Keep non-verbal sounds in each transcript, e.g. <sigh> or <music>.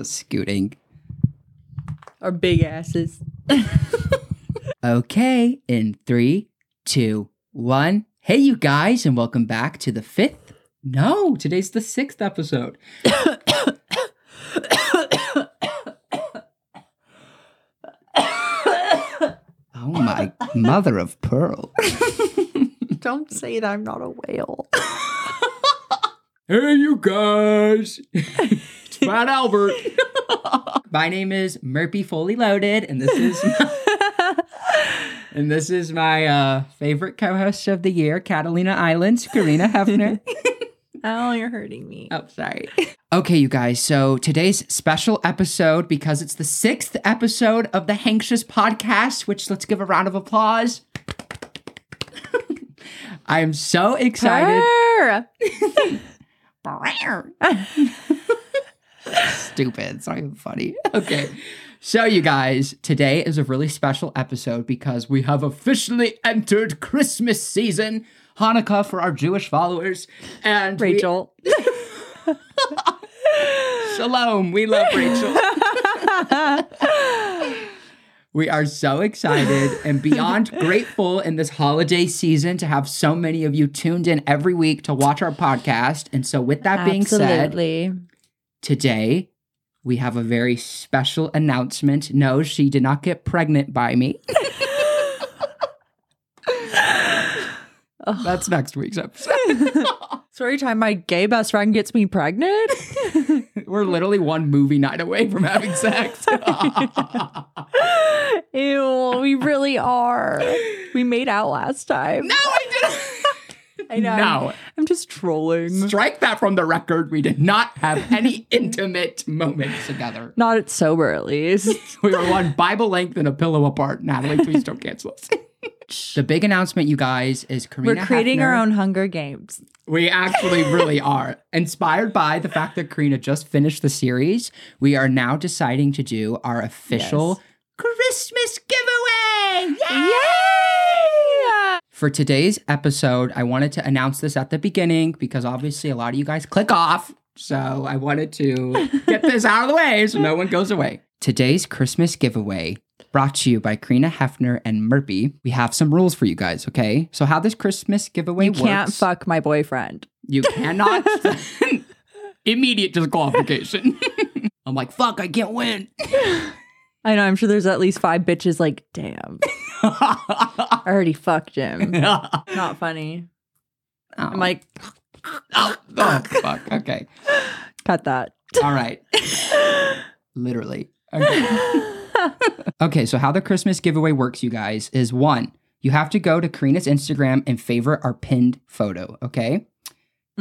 the scooting. Our big asses. <laughs> Okay, in three, two, one. Hey, you guys, and welcome back to the fifth. No, today's the sixth episode. oh my mother of pearl. <laughs> Don't say that I'm not a whale. <laughs> Hey, you guys. Fat Albert. <laughs> my name is Merpy Fully Loaded, and this is my, <laughs> and this is my uh, favorite co-host of the year, Catalina Islands, Karina Hefner. <laughs> Oh, you're hurting me. Oh, sorry. Okay, you guys. So today's special episode, because it's the sixth episode of the Hanksious podcast, which let's give a round of applause. I am so excited. Stupid. It's not even funny. Okay. So, you guys, today is a really special episode because we have officially entered Christmas season, Hanukkah for our Jewish followers. And we- Rachel. <laughs> Shalom. We love Rachel. <laughs> we are so excited and beyond grateful in this holiday season to have so many of you tuned in every week to watch our podcast. And so, with that being said. Today we have a very special announcement. No, she did not get pregnant by me. <laughs> That's next week's episode. <laughs> So every time my gay best friend gets me pregnant, <laughs> We're literally one movie night away from having sex. ew, we really are. We made out last time. no, I I know. No. I'm just trolling. Strike that from the record. We did not have any <laughs> intimate moments together. Not at sober, at least. <laughs> We were one Bible length and a pillow apart. Natalie, please don't <laughs> cancel us. the big announcement, you guys, is Karina. We're creating our own Hunger Games. We actually really are. Inspired by the fact that Karina just finished the series, we are now deciding to do our official Christmas giveaway. Yay! Yay! For today's episode, I wanted to announce this at the beginning because obviously a lot of you guys click off. So I wanted to get this out of the way so no one goes away. Today's Christmas giveaway brought to you by Karina Hefner and Merpy. We have some rules for you guys, okay? So how this Christmas giveaway You works. can't fuck my boyfriend. You cannot. <laughs> <laughs> Immediate disqualification. <laughs> I'm like, fuck, I can't win. I know, I'm sure there's at least five bitches like, damn, <laughs> I already fucked him. <laughs> Not funny. I'm like, oh, oh, fuck. Okay. <laughs> cut that. All right. Literally. Okay. okay, so how the Christmas giveaway works, you guys, is one, you have to go to Karina's Instagram and favorite our pinned photo, okay?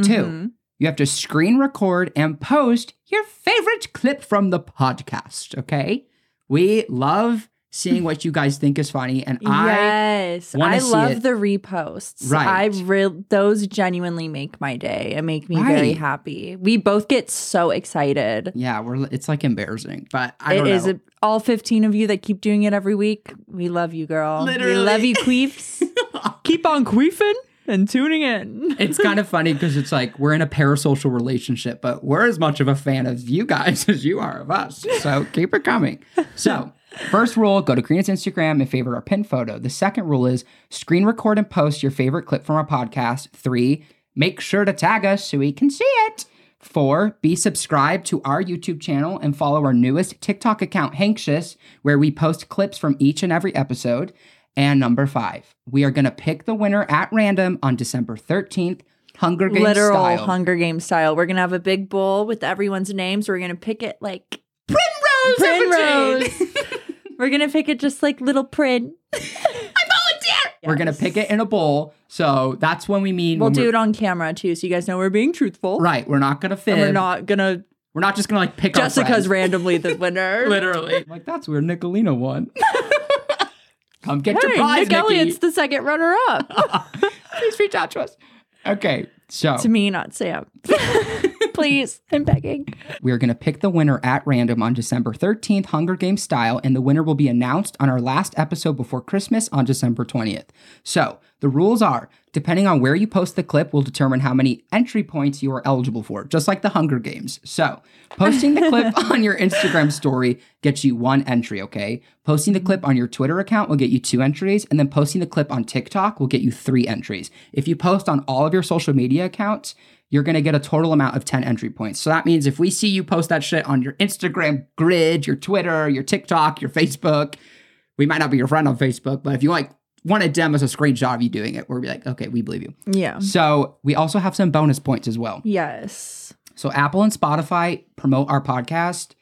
Two, Mhm. you have to screen record and post your favorite clip from the podcast, okay? We love seeing what you guys think is funny, and I yes, I love the reposts. Right. I those genuinely make my day and make me very happy. We both get so excited. yeah, we're it's like embarrassing, but I It is a- all 15 of you that keep doing it every week. We love you, girl. We Literally. love you, queefs. <laughs> keep on queefing and tuning in. it's kind of funny because it's like we're in a parasocial relationship, but we're as much of a fan of you guys <laughs> as you are of us. So keep it coming. So, first rule go to Karina's Instagram and favorite our pin photo. The second rule is screen record and post your favorite clip from our podcast. Three, make sure to tag us so we can see it. Four, be subscribed to our YouTube channel and follow our newest TikTok account, Hanksious, where we post clips from each and every episode. And number five, we are going to pick the winner at random on December 13th, Hunger Games Literal style. Hunger Game style. We're gonna have a big bowl with everyone's names. We're gonna pick it like Primrose! Primrose. <laughs> <laughs> We're gonna pick it just like little Prim. <laughs> I volunteered. We're going to pick it in a bowl. So that's when we mean. We'll do it on camera too, so you guys know we're being truthful. Right. We're not going to fib. And we're not gonna We're not just going to like pick Jessica's friends. randomly the winner. Literally. like, that's where Nicolina won. Come get your prize, Nick Nikki. Elliott's the second runner up. <laughs> <laughs> Please reach out to us. Okay. So to me, not Sam. <laughs> Please, I'm begging. We are going to pick the winner at random on December 13th, Hunger Games style, and the winner will be announced on our last episode before Christmas on December 20th. So, the rules are depending on where you post the clip will determine how many entry points you are eligible for, just like the Hunger Games. So, posting the clip <laughs> on your Instagram story gets you one entry, okay? Posting the clip on your Twitter account will get you two entries, and then posting the clip on TikTok will get you three entries. If you post on all of your social media accounts, you're going to get a total amount of 10 entry points. So that means if we see you post that shit on your Instagram grid, your Twitter, your TikTok, your Facebook, we might not be your friend on Facebook, but if you like want to dem us a screenshot of you doing it, we'll be like, okay, we believe you. Yeah. So we also have some bonus points as well. Yes. So Apple and Spotify promote our podcast.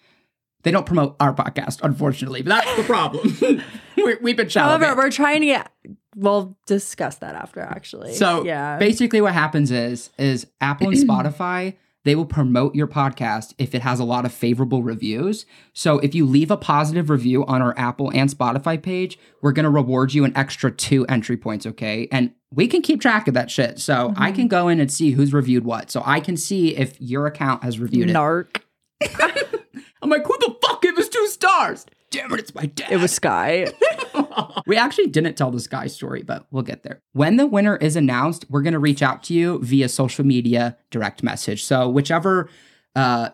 They don't promote our podcast, unfortunately, but that's the problem. <laughs> we have been shallow. However, we're trying to get. We'll discuss that after, actually. So yeah. basically what happens is is Apple and <clears throat> Spotify they will promote your podcast if it has a lot of favorable reviews. So if you leave a positive review on our Apple and Spotify page, we're going to reward you an extra 2 entry points, okay? And we can keep track of that shit. So I mm-hmm. can go in and see who's reviewed what. So I can see if your account has reviewed it. Narc. <laughs> I'm like, who the fuck gave us two stars? Damn it, it's my dad. It was Sky. <laughs> we actually didn't tell the Sky story, but we'll get there. When the winner is announced, we're going to reach out to you via social media direct message. So, whichever uh,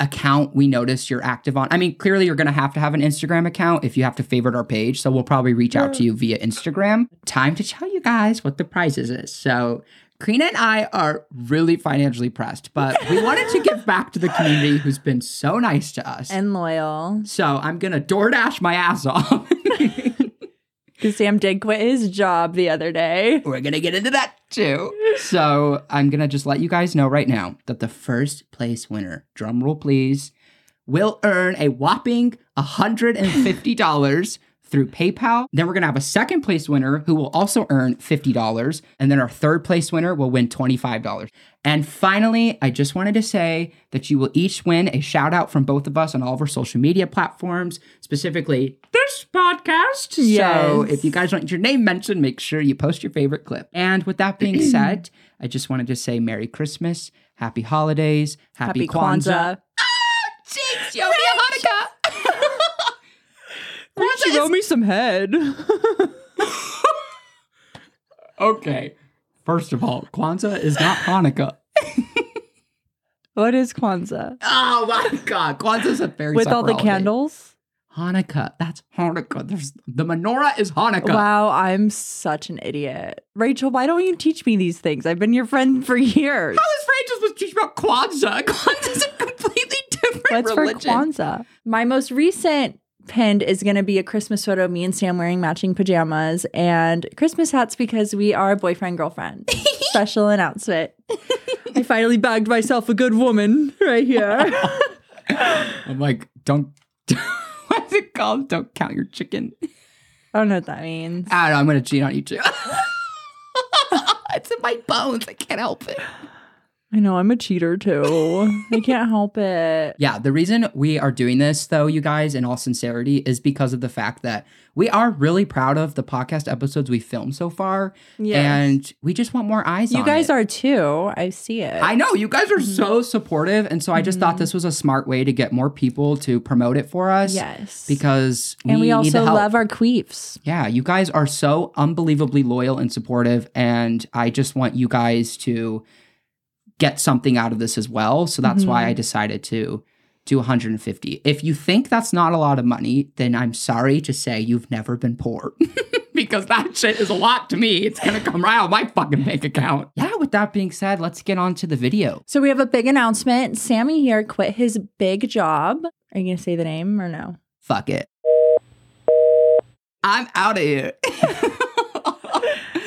account we notice you're active on, I mean, clearly you're going to have to have an Instagram account if you have to favorite our page. So, we'll probably reach out to you via Instagram. Time to tell you guys what the prizes is. So, Karina and I are really financially pressed, but we wanted to give back to the community who's been so nice to us. and loyal. so I'm gonna DoorDash my ass off. <laughs> Because Sam did quit his job the other day. We're gonna get into that too. So I'm gonna just let you guys know right now that the first place winner, drum roll please, will earn a whopping $150 through PayPal. Then we're gonna have a second place winner who will also earn $50. And then our third place winner will win $25. And finally, I just wanted to say that you will each win a shout out from both of us on all of our social media platforms, specifically this podcast. So if you guys want your name mentioned, make sure you post your favorite clip. And with that being <clears throat> said, I just wanted to say Merry Christmas, Happy Holidays, Happy, Happy Kwanzaa. Kwanzaa. Jinx, you owe me a Hanukkah. She owe me some head. <laughs> Okay. First of all, Kwanzaa is not Hanukkah. <laughs> what is Kwanzaa? Oh my god. Kwanzaa is a very With all the holiday. candles? Hanukkah. That's Hanukkah. There's the menorah is Hanukkah. Wow, I'm such an idiot. Rachel, why don't you teach me these things? I've been your friend for years. How is Rachel supposed to teach me about Kwanzaa? <laughs> Kwanzaa's a completely different What's religion. for Kwanzaa? My most recent pinned is going to be a Christmas photo of me and Sam wearing matching pajamas and Christmas hats because we are boyfriend girlfriend. <laughs> Special announcement. I finally bagged myself a good woman right here. <laughs> I'm like, don't. <laughs> What's it called? Don't count your chicken. I don't know what that means. I don't know. I'm gonna cheat on you too. it's in my bones. I can't help it. I know I'm a cheater too. <laughs> I can't help it. Yeah, the reason we are doing this, though, you guys, in all sincerity, is because of the fact that we are really proud of the podcast episodes we filmed so far, Yes. and we just want more eyes. On. You guys it. are too. I see it. I know you guys are mm-hmm. so supportive, and so I just thought mm-hmm. this was a smart way to get more people to promote it for us. yes. because we and we also love our queefs. Yeah, you guys are so unbelievably loyal and supportive, and I just want you guys to get something out of this as well. So that's why I mm-hmm. decided to do 150. If you think that's not a lot of money, then I'm sorry to say you've never been poor. <laughs> because that shit is a lot to me. It's gonna come right out of my fucking bank account. Yeah, with that being said, let's get on to the video. So we have a big announcement. Sammy here quit his big job. Are you going to say the name or no? Fuck it. I'm out of here. <laughs>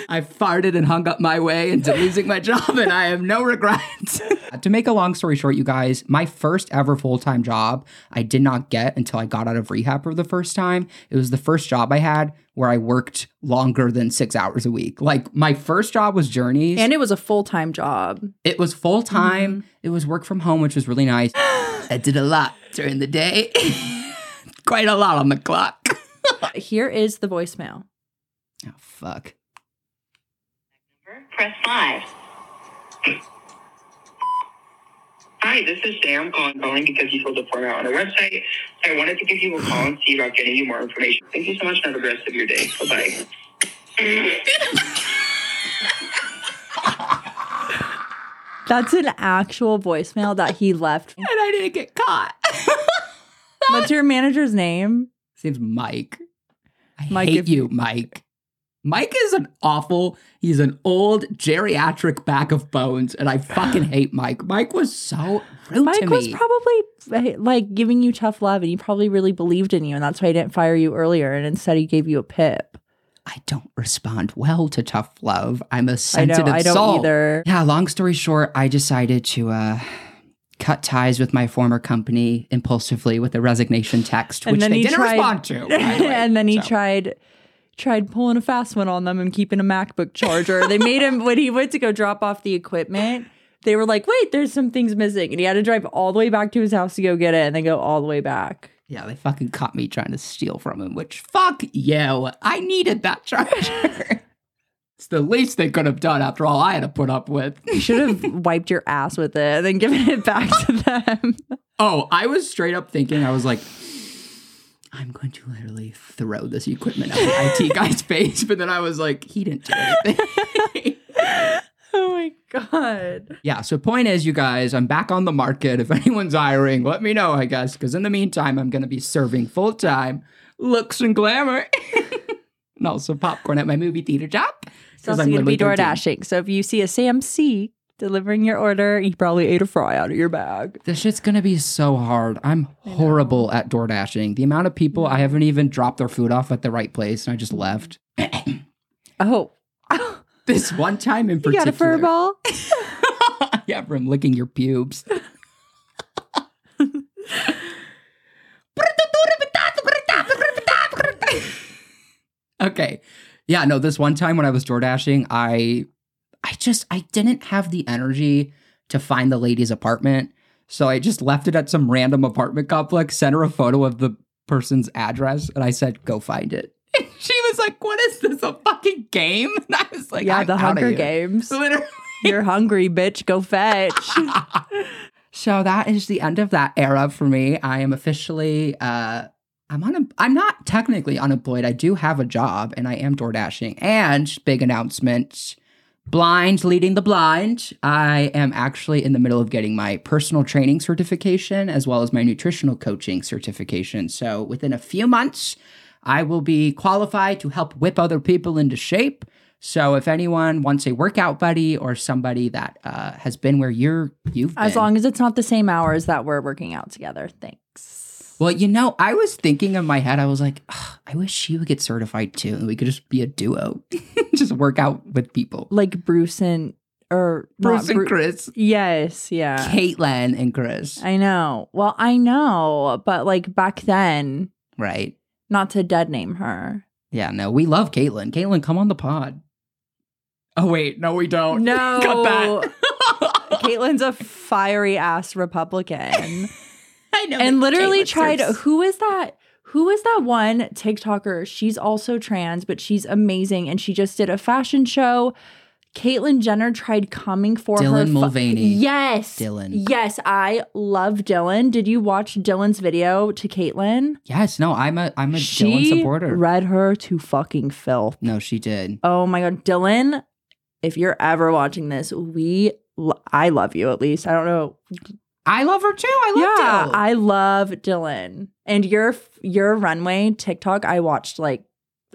I farted and hung up my way into losing my job, and I have no regrets. <laughs> to make a long story short, you guys, my first ever full time job I did not get until I got out of rehab for the first time. It was the first job I had where I worked longer than six hours a week. Like my first job was Journeys. And it was a full time job. It was full time. Mm-hmm. It was work from home, which was really nice. <gasps> I did a lot during the day, <laughs> quite a lot on the clock. <laughs> Here is the voicemail. Oh, fuck. Press 5. Hi, this is Sam calling, calling because you filled the form out on our website. I wanted to give you a call and see about getting you more information. Thank you so much and have a rest of your day. Bye bye. That's an actual voicemail that he left. And I didn't get caught. What's your manager's name? His name's Mike. I Mike, hate if- you, Mike. Mike is an awful, he's an old geriatric bag of bones, and I <sighs> fucking hate Mike. Mike was so rude Mike to was probably eh, like giving you tough love and he probably really believed in you and that's why he didn't fire you earlier and instead he gave you a pip. I don't respond well to tough love. I'm a sensitive know, I don't soul. either. Yeah, long story short, I decided to uh, cut ties with my former company impulsively with a resignation text, And which then they he didn't tried- respond to. by the <laughs> way. and then he So, tried tried pulling a fast one on them and keeping a MacBook charger. they made him when he went to go drop off the equipment. They were like, "Wait, there's some things missing," and he had to drive all the way back to his house to go get it, and then go all the way back. Yeah, they fucking caught me trying to steal from him, which fuck you. I needed that charger. <laughs> it's the least they could have done after all I had to put up with. <laughs> You should have wiped your ass with it and then given it back to them. <laughs> Oh, I was straight up thinking, I was like, I'm going to literally throw this equipment at the IT guy's face. But then I was like, he didn't do anything. <laughs> oh my god. yeah, so point is, you guys, I'm back on the market. If anyone's hiring, let me know, I guess. Because in the meantime, I'm going to be serving full time looks and glamour. <laughs> and also popcorn at my movie theater job. It's also going to be door dashing. So if you see a Sam C delivering your order, You probably ate a fry out of your bag. This shit's gonna be so hard. I'm horrible at door dashing. The amount of people I haven't even dropped their food off at the right place and I just left. <clears throat> Oh, <laughs> This one time in particular. you got a fur ball? <laughs> yeah, from licking your pubes. <laughs> okay. Yeah, no, this one time when I was door dashing, I I just I didn't have the energy to find the lady's apartment. So I just left it at some random apartment complex, sent her a photo of the person's address, and I said, go find it. <laughs> she was like, What is this? A fucking game? <laughs> And I was like, yeah, "I'm the Hunger here." Games. <laughs> Literally. You're hungry, bitch. Go fetch. so that is the end of that era for me. I am officially uh I'm on I'm not technically unemployed. I do have a job and I am door dashing. And big announcement. Blind leading the blind. I am actually in the middle of getting my personal training certification as well as my nutritional coaching certification. So within a few months, I will be qualified to help whip other people into shape. So if anyone wants a workout buddy or somebody that uh, has been where you're you've As been, long as it's not the same hours that we're working out together. Thanks. Well, you know, I was thinking in my head, I was like, "Ugh, I wish she would get certified too, and we could just be a duo, <laughs> just work out with people. Like Bruce and or Bruce and Bru- Kris, Yes, yeah. Caitlyn and Kris, I know. Well, I know, but like back then, right? not to dead name her. Yeah, no, we love Caitlyn. Caitlyn, come on the pod. Oh wait, no, we don't. No. <laughs> cut that. <laughs> Caitlyn's a fiery ass Republican. I know, and literally tried who is that? Who is that one TikToker? She's also trans, but she's amazing. And she just did a fashion show. Caitlyn Jenner tried coming for her. Dylan fu- Mulvaney. Yes. Dylan. Yes, I love Dylan. Did you watch Dylan's video to Caitlyn? Yes, no, I'm a I'm a Dylan supporter. read her to fucking filth. no, she did. Oh my god, Dylan, if you're ever watching this, we l- I love you at least. I don't know. I love her too. I love yeah, Dylan. I love Dylan. And your your runway TikTok I watched like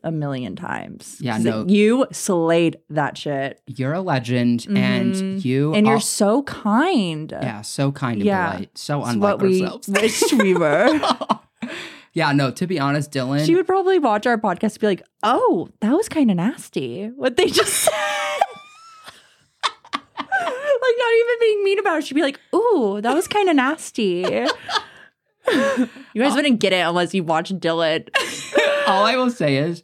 a million times. Yeah, no. You slayed that shit. You're a legend, Mhm. and you And you're al- so kind. yeah, so kind and Yeah. polite, so It's unlike what we ourselves. <laughs> wished we were. <laughs> yeah, no. To be honest, Dylan. she would probably watch our podcast and be like, oh, that was kind of nasty. What they just <laughs> said. Like not even being mean about it. She'd be like, ooh, that was kind of nasty. <laughs> you guys wouldn't get it unless you watched Dylan. <laughs> all I will say is,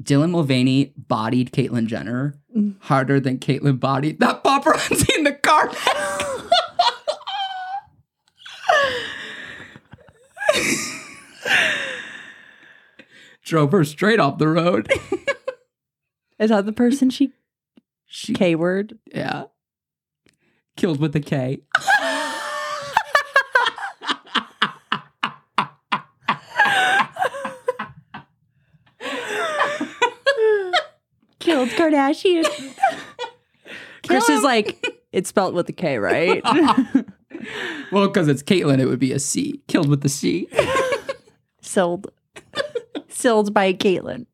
Dylan Mulvaney bodied Caitlyn Jenner harder than Caitlyn bodied that paparazzi in the car. <laughs> Drove her straight off the road. Is that the person she She, K word? yeah, Killed with a K. Killed Kardashian. Kris is like, it's spelled with a K, right? <laughs> well, because it's Caitlyn, it would be a C. Killed with the C. Silled. By Caitlyn.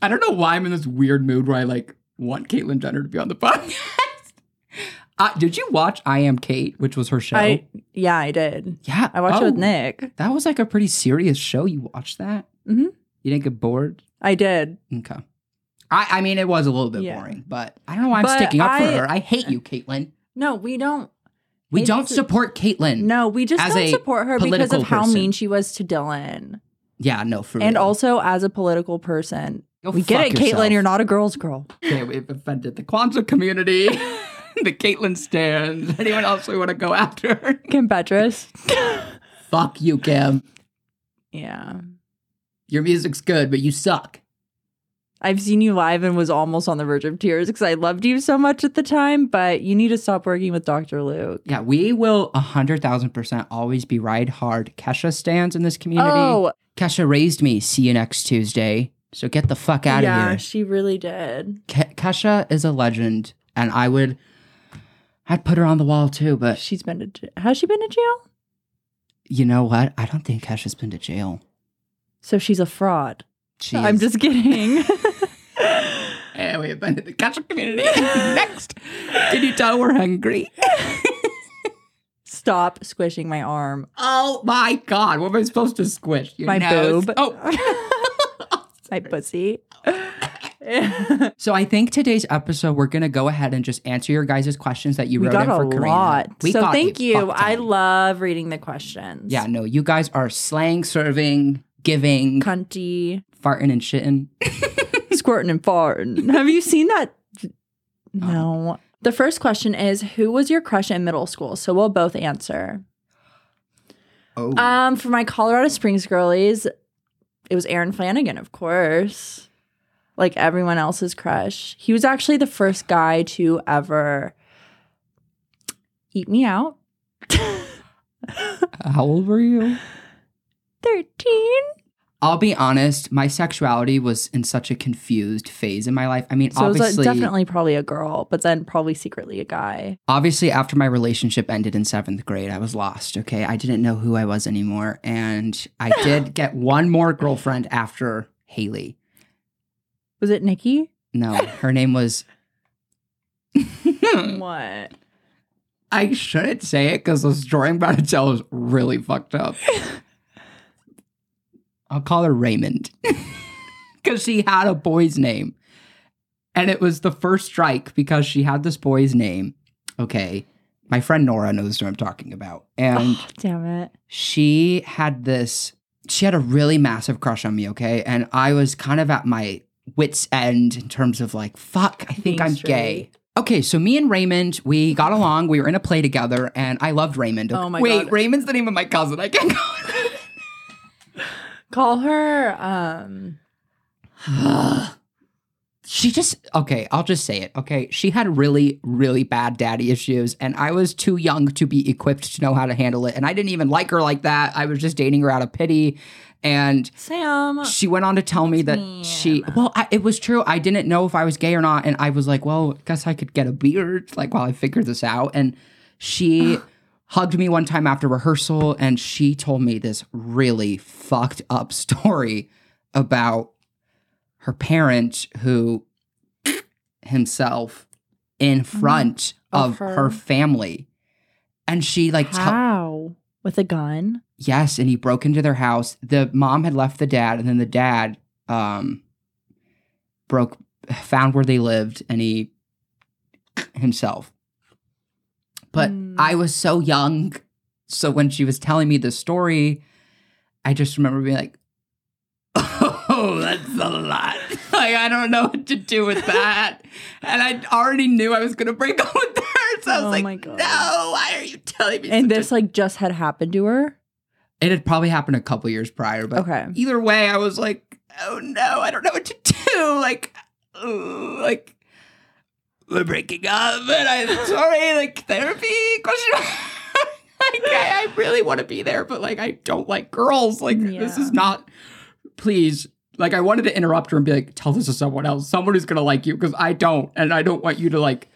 I don't know why I'm in this weird mood where I like want Caitlyn Jenner to be on the podcast. <laughs> Uh, did you watch I Am Kate, which was her show? I yeah, I did. yeah, I watched it with Oh, Nick. That was like a pretty serious show. You watched that? Mhm. You didn't get bored? I did. Okay. I, I mean, it was a little bit Yeah. boring, but I don't know why I'm But sticking up for her. I hate you, Caitlyn. No, we don't. We don't support Caitlyn. No, we just don't support her because of how person. mean she was to Dylan. Yeah, no, for And real. also as a political person. Go we get it, yourself. Caitlyn. You're not a girl's girl. Okay, we've offended the Kwanzaa community, <laughs> <laughs> the Caitlyn stands. <laughs> Anyone else we want to go after? <laughs> Kim Petras. Fuck you, Kim. yeah. Your music's good, but you suck. I've seen you live and was almost on the verge of tears because I loved you so much at the time, but you need to stop working with Dr. Luke. Yeah, we will 100,000% always be ride hard. Kesha stands in this community. Oh, Kesha raised me. See you next Tuesday. So get the fuck out yeah, of here. Yeah, she really did. Ke- Kesha is a legend, and I would, I'd put her on the wall too. But She's been to jail. Has she been to jail? you know what? I don't think Kesha's been to jail. So she's a fraud. She I'm is- just kidding. <laughs> And we offended the Kesha community. <laughs> next, can you tell we're hungry? Stop squishing my arm. Oh my god, what am I supposed to squish? Your My nose? boob. Oh. <laughs> my pussy. Oh. <laughs> So I think today's episode we're gonna go ahead and just answer your guys' questions that you we wrote got in a for Karina. lot. We so thank you. I love reading the questions. Yeah, no, you guys are slang serving, giving, Cunty, farting and shitting. <laughs> squirting and farting. Have you seen that? No. The first question is Who was your crush in middle school? So we'll both answer. Oh, Um, for my Colorado Springs girlies, it was Aaron Flanagan, of course. Like everyone else's crush. He was actually the first guy to ever eat me out. <laughs> how old were you? 13. I'll be honest, my sexuality was in such a confused phase in my life. I mean, So it was like definitely probably a girl, but then probably secretly a guy. obviously after my relationship ended in seventh grade, I was lost. Okay, I didn't know who I was anymore, and I did <laughs> get one more girlfriend after Haley. Was it Nikki? No, her name was. Hmm. what? I shouldn't say it because the story I'm about to tell is really fucked up. I'll call her Raymond <laughs> because she had a boy's name. And it was the first strike because she had this boy's name. Okay. My friend Nora knows who I'm talking about. And <sighs> Damn it. she had this, she had a really massive crush on me. Okay. And I was kind of at my wits' end in terms of like, fuck, I think Being I'm straight. gay. Okay, so me and Raymond, we got along. We were in a play together, and I loved Raymond. Oh my Wait, God. Raymond's the name of my cousin. I can't go. <laughs> Call her um <sighs> she just okay. I'll just say it. Okay, she had really, really bad daddy issues, and I was too young to be equipped to know how to handle it. And I didn't even like her like that. I was just dating her out of pity, and Sam. she went on to tell me that she well I, it was true i didn't know if i was gay or not and i was like well I guess i could get a beard like while i figured this out and she <sighs> hugged me one time after rehearsal and she told me this really fucked up <laughs> story about her parent who <sniffs> himself in mm-hmm. front Of of, her. her. family and she like How? With a gun? Yes, and he broke into their house. The mom had left the dad, and then the dad um broke found where they lived and he himself. But Hmm. I was so young. So when she was telling me the story, I just remember being like, <laughs> Oh, that's a lot. <laughs> like I don't know what to do with that. and I already knew I was gonna break up with her. So I was Oh like, my God. No, why are you telling me And such a this like just had happened to her? it had probably happened a couple years prior, but Okay. either way, I was like, oh no, I don't know what to do. <laughs> Like, ooh, like we're breaking up, and I'm sorry. Like therapy question. mark. <laughs> like I, I really want to be there, but like I don't like girls. Like this is not. Please like I wanted to interrupt her and be like, tell this to someone else, someone who's gonna like you, because I don't, and I don't want you to like.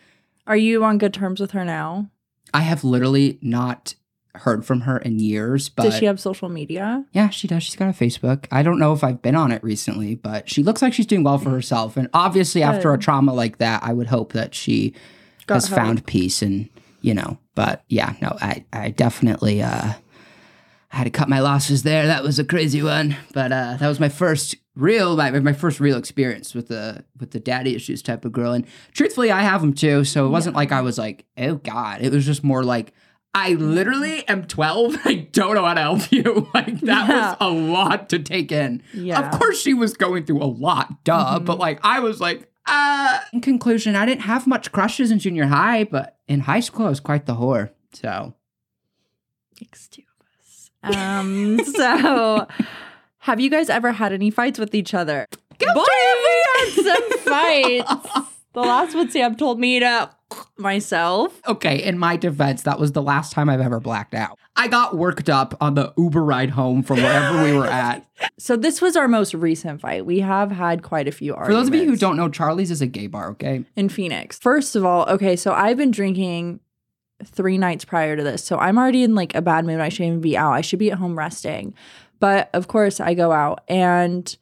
Are you on good terms with her now? I have literally not heard from her in years, but Does she have social media? yeah, she does. She's got a Facebook. I don't know if I've been on it recently, but she looks like she's doing well for herself. And obviously, after a trauma like that, I would hope that she Got has help. found peace and you know. But yeah, no, I I definitely uh I had to cut my losses there. That was a crazy one, but uh that was my first real my, my first real experience with the with the daddy issues type of girl. And truthfully, I have them too. So it wasn't like I was like, oh god. It was just more like. I literally am 12. <laughs> I don't know how to help you. <laughs> Like, that Yeah. was a lot to take in. Yeah. Of course, she was going through a lot, duh. Mhm. But like, I was like, uh. In conclusion, I didn't have much crushes in junior high, but in high school, I was quite the whore. So of us. Um, so have you guys ever had any fights with each other? Boy, have we had some fights. <laughs> The last one Sam told me to <laughs> myself. okay, in my defense, that was the last time I've ever blacked out. I got worked up on the Uber ride home from wherever we were <laughs> at. So this was our most recent fight. We have had quite a few For those of you who don't know, Charlie's is a gay bar. Okay, in Phoenix. First of all, okay, so I've been drinking three nights prior to this. So I'm already in like a bad mood. I shouldn't even be out. I should be at home resting. But of course, I go out and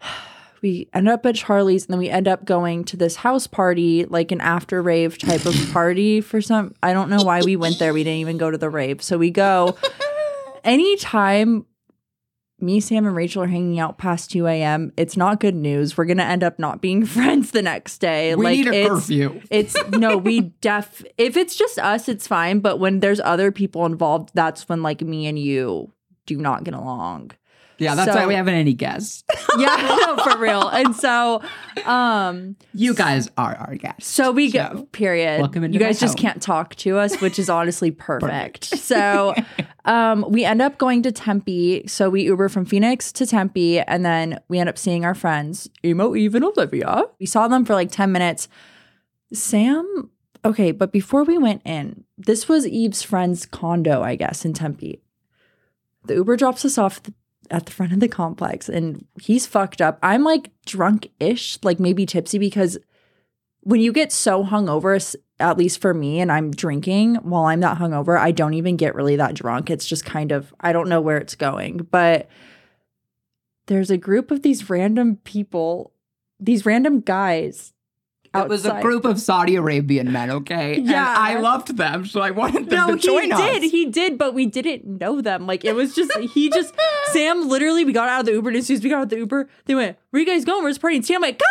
<sighs> we end up at Charlie's and then we end up going to this house party, like an after rave type of party for some. I don't know why we went there. We didn't even go to the rave. So we go <laughs> anytime me, Sam, and Rachel are hanging out past 2 a.m., it's not good news. We're gonna end up not being <laughs> friends the next day. we like need a it's curfew. it's no, we <laughs> def if it's just us, it's fine. But when there's other people involved, that's when like me and you do not get along. Yeah, that's so- why we haven't any guests. <laughs> Yeah, <laughs> no, for real. And so um You guys are our guests. so we go So, period. welcome into you guys just home. can't talk to us, which is honestly <laughs> perfect. so um we end up going to Tempe. So we Uber from Phoenix to Tempe and then we end up seeing our friends, Emo, Eve, and Olivia. We saw them for like 10 minutes. Sam, okay, but before we went in, this was Eve's friend's condo, I guess, in Tempe. The Uber drops us off the, at the front of the complex and he's fucked up. I'm like drunk ish, like maybe tipsy because when you get so hungover, at least for me, and I'm drinking while I'm that hungover, I don't even get really that drunk. It's just kind of, I don't know where it's going. But there's a group of these random people, these random guys. It was a group of Saudi Arabian men, okay? And Yeah. I loved them, so I wanted them No, to join us. he did. He did, but we didn't know them. Like it was just he just <laughs> Sam literally we got out of the Uber and as soon as we got out of the Uber, they went, Where are you guys going? Where's the party? And Sam like, come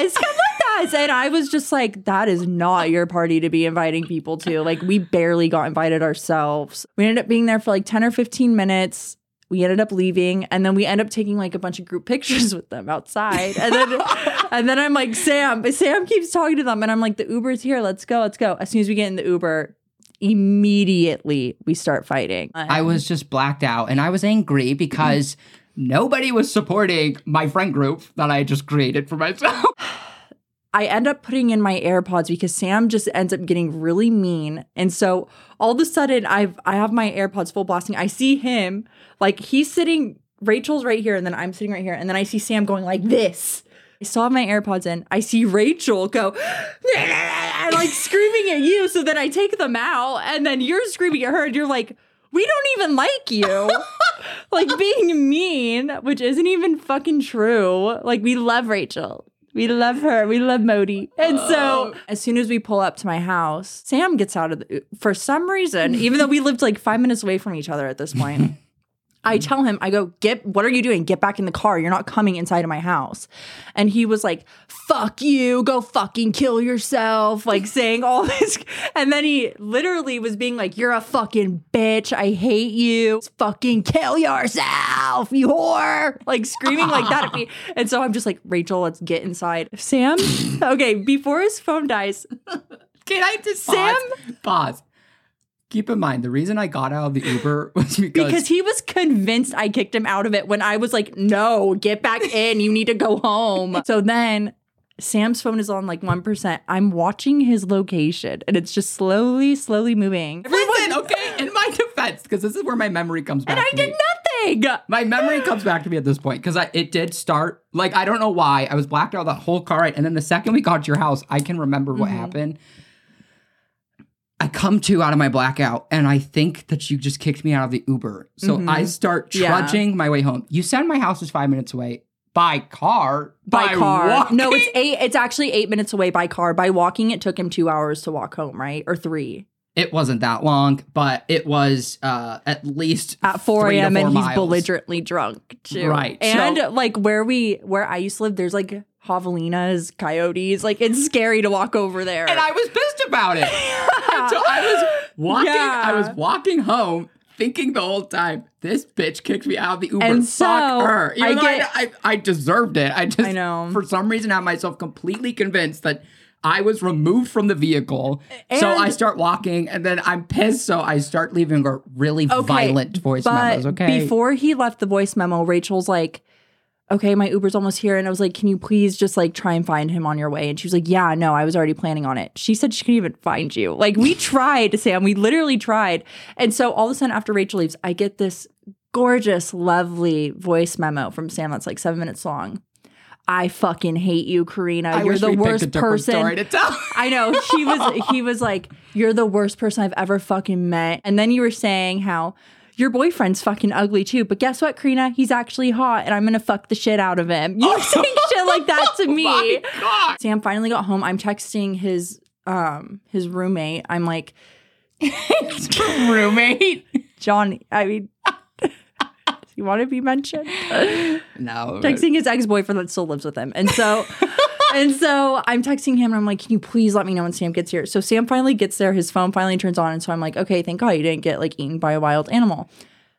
with us, come with us. And I was just like, that is not your party to be inviting people to. Like we barely got invited ourselves. We ended up being there for like 10 or 15 minutes. We ended up leaving and then we end up taking like a bunch of group <laughs> pictures with them outside. And then <laughs> and then I'm like, Sam, Sam keeps talking to them and I'm like, the Uber's here. Let's go. Let's go. As soon as we get in the Uber, immediately we start fighting. I was just blacked out and I was angry because nobody was supporting my friend group that I just created for myself. <laughs> I end up putting in my AirPods because Sam just ends up getting really mean. And so all of a sudden I've I have my AirPods full blasting. I see him like he's sitting Rachel's right here and then I'm sitting right here and then I see Sam going like this. I still have my AirPods in. I see Rachel go and <laughs> like screaming at you. So then I take them out and then you're screaming at her and you're like, we don't even like you. <laughs> like being mean, which isn't even fucking true. Like we love Rachel. We love her. We love Modi. And so as soon as we pull up to my house, Sam gets out of the for some reason, even though we lived like five minutes away from each other at this point. <laughs> I mm-hmm. tell him, I go, get what are you doing? Get back in the car. You're not coming inside of my house. And he was like, fuck you, go fucking kill yourself, like <laughs> saying all this. And then he literally was being like, You're a fucking bitch. I hate you. Fucking kill yourself, you whore. Like screaming like that at me. <laughs> And so I'm just like, Rachel, let's get inside. Sam, <laughs> okay, before his phone dies, Can I just Sam? pause? Pause. Keep in mind, the reason I got out of the Uber <laughs> was because, because he was convinced I kicked him out of it when I was like, no, get back <laughs> in. You need to go home. So then Sam's phone is on like 1%. I'm watching his location and it's just slowly, slowly moving. Listen, okay, in my defense, because this is where my memory comes back. And I did me. doing? My memory comes back to me at this point because it did start like I don't know why I was blacked out that whole car ride, and then the second we got to your house, I can remember what Mhm. happened. I come to out of my blackout, and I think that you just kicked me out of the Uber. So Mhm. I start Yeah. trudging my way home. You said my house is five minutes away by car. By, car. walking? No, it's eight. It's actually eight minutes away by car. By walking, it took him two hours to walk home, right? Or three. It wasn't that long, but it was uh, at least At 4 a.m. and four he's belligerently drunk too. Right, And so- like where we where I used to live, there's like javelinas, coyotes. Like it's scary to walk over there. and I was pissed about it. So I was walking. Yeah. I was walking home, thinking the whole time, this bitch kicked me out of the Uber. And Fuck so, her. Even I get- I, I, I deserved it. I just, I know. for some reason, have myself completely convinced that. I was removed from the vehicle, so I start walking, and then I'm pissed, so I start leaving a really Okay, violent voice memos. Okay, before he left the voice memo, Rachel's like, "Okay, my Uber's almost here," and I was like, "Can you please just like try and find him on your way?" And she was like, "Yeah, no, I was already planning on it." She said she couldn't even find you. Like we <laughs> tried, Sam. We literally tried. And so all of a sudden, after Rachel leaves, I get this gorgeous, lovely voice memo from Sam that's like seven minutes long. I fucking hate you, Karina. I You're the we picked a worst person. story to tell. I know. He was he was like, You're the worst person I've ever fucking met. And then you were saying how your boyfriend's fucking ugly too. But guess what, Karina? He's actually hot and I'm gonna fuck the shit out of him. <laughs> You <laughs> saying shit like that to me. Oh Sam finally got home. I'm texting his um his roommate. I'm like, roommate. John, I mean <laughs> you want to be mentioned? No, texting his ex-boyfriend that still lives with him. And so and so I'm texting him and I'm like, can you please let me know when Sam gets here? So Sam finally gets there, his phone finally turns on, and so I'm like, okay, thank God you didn't get like eaten by a wild animal.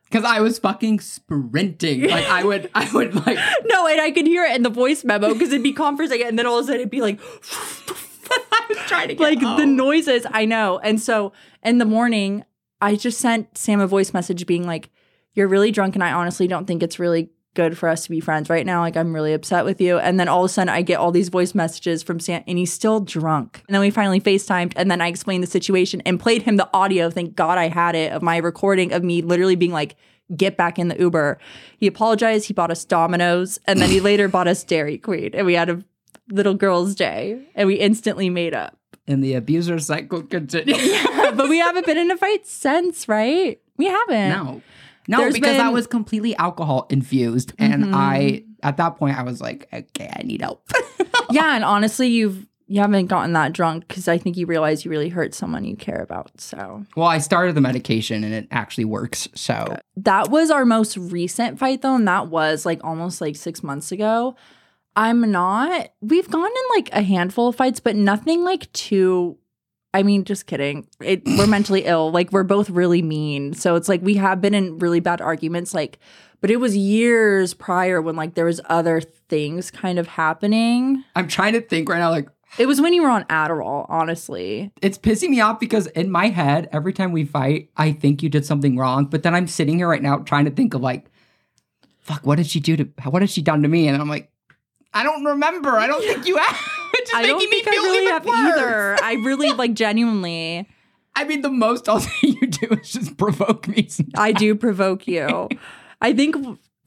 because I was fucking sprinting. <laughs> Like I would, I would like. No, and I could hear it in the voice memo because it'd be conversing and then all of a sudden it'd be like <laughs> I was trying to get like the noises. I know. And so in the morning, I just sent Sam a voice message being like, You're really drunk, and I honestly don't think it's really good for us to be friends right now. Like, I'm really upset with you. And then all of a sudden, I get all these voice messages from Sam, and he's still drunk. And then we finally FaceTimed, and then I explained the situation and played him the audio. Thank God I had it of my recording of me literally being like, Get back in the Uber. He apologized. He bought us Domino's, and then he <laughs> later bought us Dairy Queen, and we had a little girl's day, and we instantly made up. and the abuser cycle <laughs> continues. but we haven't been in a fight since, right? We haven't. no, no, There's because been- Mm-hmm. was completely alcohol infused, and I at that point I was like, okay, I need help. <laughs> Yeah, and honestly, you've you haven't gotten that drunk because I think you realize you really hurt someone you care about. So well, I started the medication, and it actually works. So that was our most recent fight though, and that was like almost like six months ago. I'm not. We've gone in like a handful of fights, but nothing like too. I mean, just kidding. It, we're mentally ill. Like we're both really mean, so it's like we have been in really bad arguments. Like, but it was years prior when like there was other things kind of happening. I'm trying to think right now, like. It was when you were on Adderall, honestly. It's pissing me off because in my head, every time we fight, I think you did something wrong. But then I'm sitting here right now trying to think of like, fuck, what did she do to? What has she done to me? And I'm like, I don't remember. I don't think you have. <laughs> It's just I don't making me think I feel really even have worse. either. I really like <laughs> genuinely. I mean, the most I'll say <laughs> you do is just provoke me. I do provoke you. I think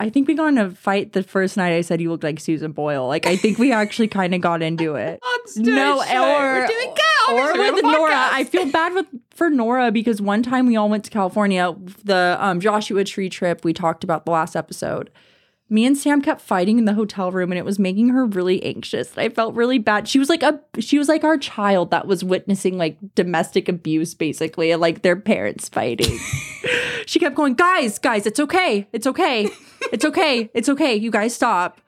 I think we got in a fight the first night I said you looked like Susan Boyle. Like I think we actually kind of got into it. No, or we're doing good. or Obviously, we have with Nora. podcast. I feel bad with for Nora because one time we all went to California, the um, Joshua Tree trip we talked about the last episode. Me and Sam kept fighting in the hotel room, and it was making her really anxious. I felt really bad. She was like a she was like our child that was witnessing like domestic abuse, basically, and like their parents fighting. <laughs> she kept going, guys, guys, it's okay, it's okay, it's okay, it's okay. You guys stop.